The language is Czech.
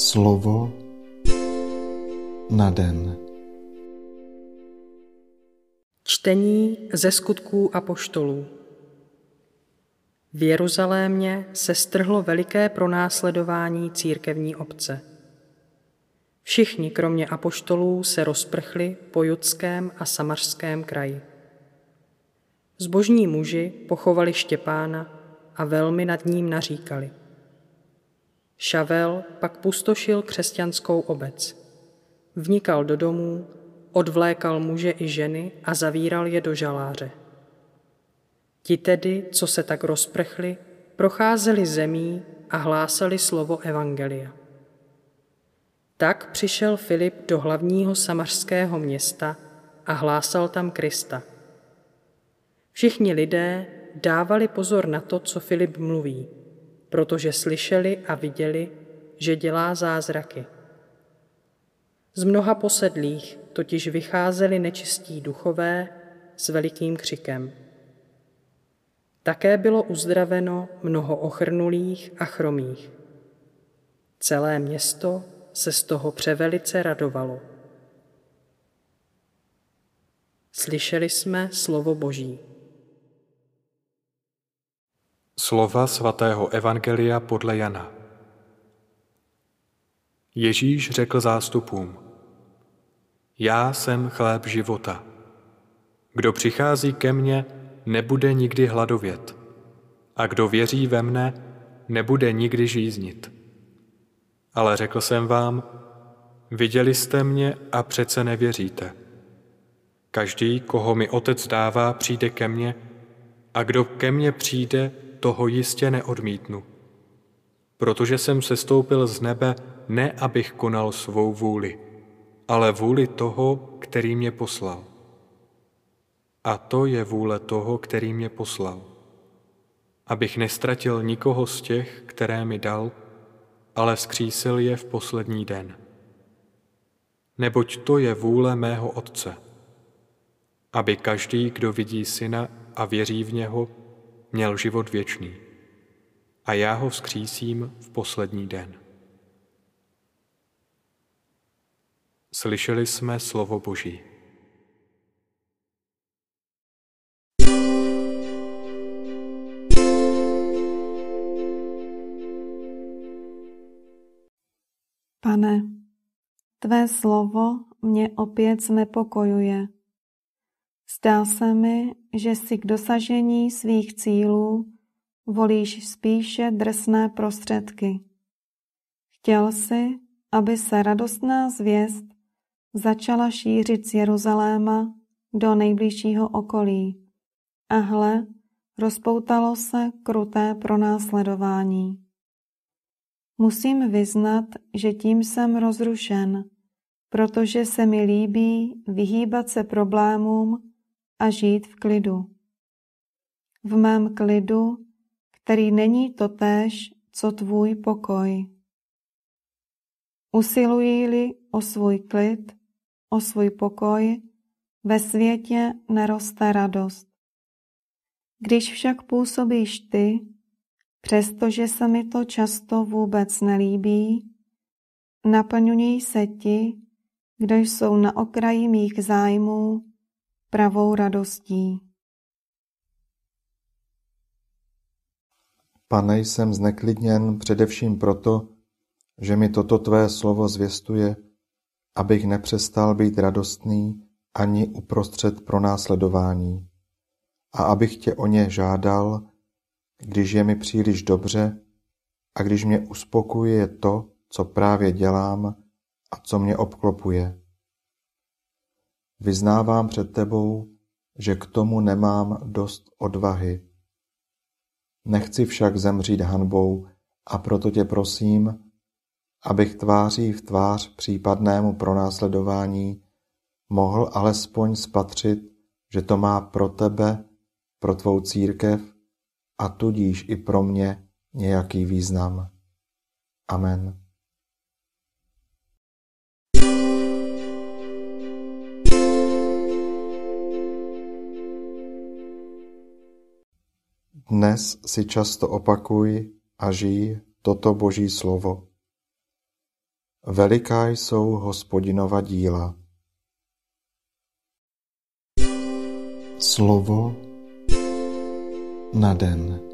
Slovo na den. Čtení ze skutků apoštolů. V Jeruzalémě se strhlo veliké pronásledování církevní obce. Všichni, kromě apoštolů, se rozprchli po judském a samařském kraji. Zbožní muži pochovali Štěpána a velmi nad ním naříkali. Šavel pak pustošil křesťanskou obec. Vnikal do domů, odvlékal muže i ženy a zavíral je do žaláře. Ti tedy, co se tak rozprchli, procházeli zemí a hlásali slovo Evangelia. Tak přišel Filip do hlavního samařského města a hlásal tam Krista. Všichni lidé dávali pozor na to, co Filip mluví, protože slyšeli a viděli, že dělá zázraky. Z mnoha posedlých totiž vycházeli nečistí duchové s velikým křikem. Také bylo uzdraveno mnoho ochrnulých a chromých. Celé město se z toho převelice radovalo. Slyšeli jsme slovo Boží. Slova svatého Evangelia podle Jana. Ježíš řekl zástupům, Já jsem chléb života. Kdo přichází ke mně, nebude nikdy hladovět, a kdo věří ve mne, nebude nikdy žíznit. Ale řekl jsem vám, viděli jste mě a přece nevěříte. Každý, koho mi otec dává, přijde ke mně, a kdo ke mně přijde, toho jistě neodmítnu. Protože jsem sestoupil z nebe ne, abych konal svou vůli, ale vůli toho, který mě poslal. A to je vůle toho, který mě poslal. Abych nestratil nikoho z těch, které mi dal, ale vzkřísil je v poslední den. Neboť to je vůle mého Otce, aby každý, kdo vidí Syna a věří v něho, měl život věčný. A já ho vzkřísím v poslední den. Slyšeli jsme slovo Boží. Pane, tvé slovo mě opět znepokojuje. Zdá se mi, že si k dosažení svých cílů volíš spíše drsné prostředky. Chtěl si, aby se radostná zvěst začala šířit z Jeruzaléma do nejbližšího okolí. A hle, rozpoutalo se kruté pronásledování. Musím vyznat, že tím jsem rozrušen, protože se mi líbí vyhýbat se problémům a žít v klidu. V mém klidu, který není totéž, co tvůj pokoj. Usiluji-li o svůj klid, o svůj pokoj, ve světě neroste radost. Když však působíš ty, Přestože se mi to často vůbec nelíbí, naplňují se ti, kdo jsou na okraji mých zájmů, pravou radostí. Pane, jsem zneklidněn především proto, že mi toto tvé slovo zvěstuje, abych nepřestal být radostný ani uprostřed pronásledování a abych tě o ně žádal, když je mi příliš dobře a když mě uspokojuje to, co právě dělám a co mě obklopuje. Vyznávám před tebou, že k tomu nemám dost odvahy. Nechci však zemřít hanbou a proto tě prosím, abych tváří v tvář případnému pronásledování mohl alespoň spatřit, že to má pro tebe, pro tvou církev a tudíž i pro mě nějaký význam. Amen. Dnes si často opakuj a žij toto Boží slovo. Veliká jsou hospodinova díla. Slovo na den.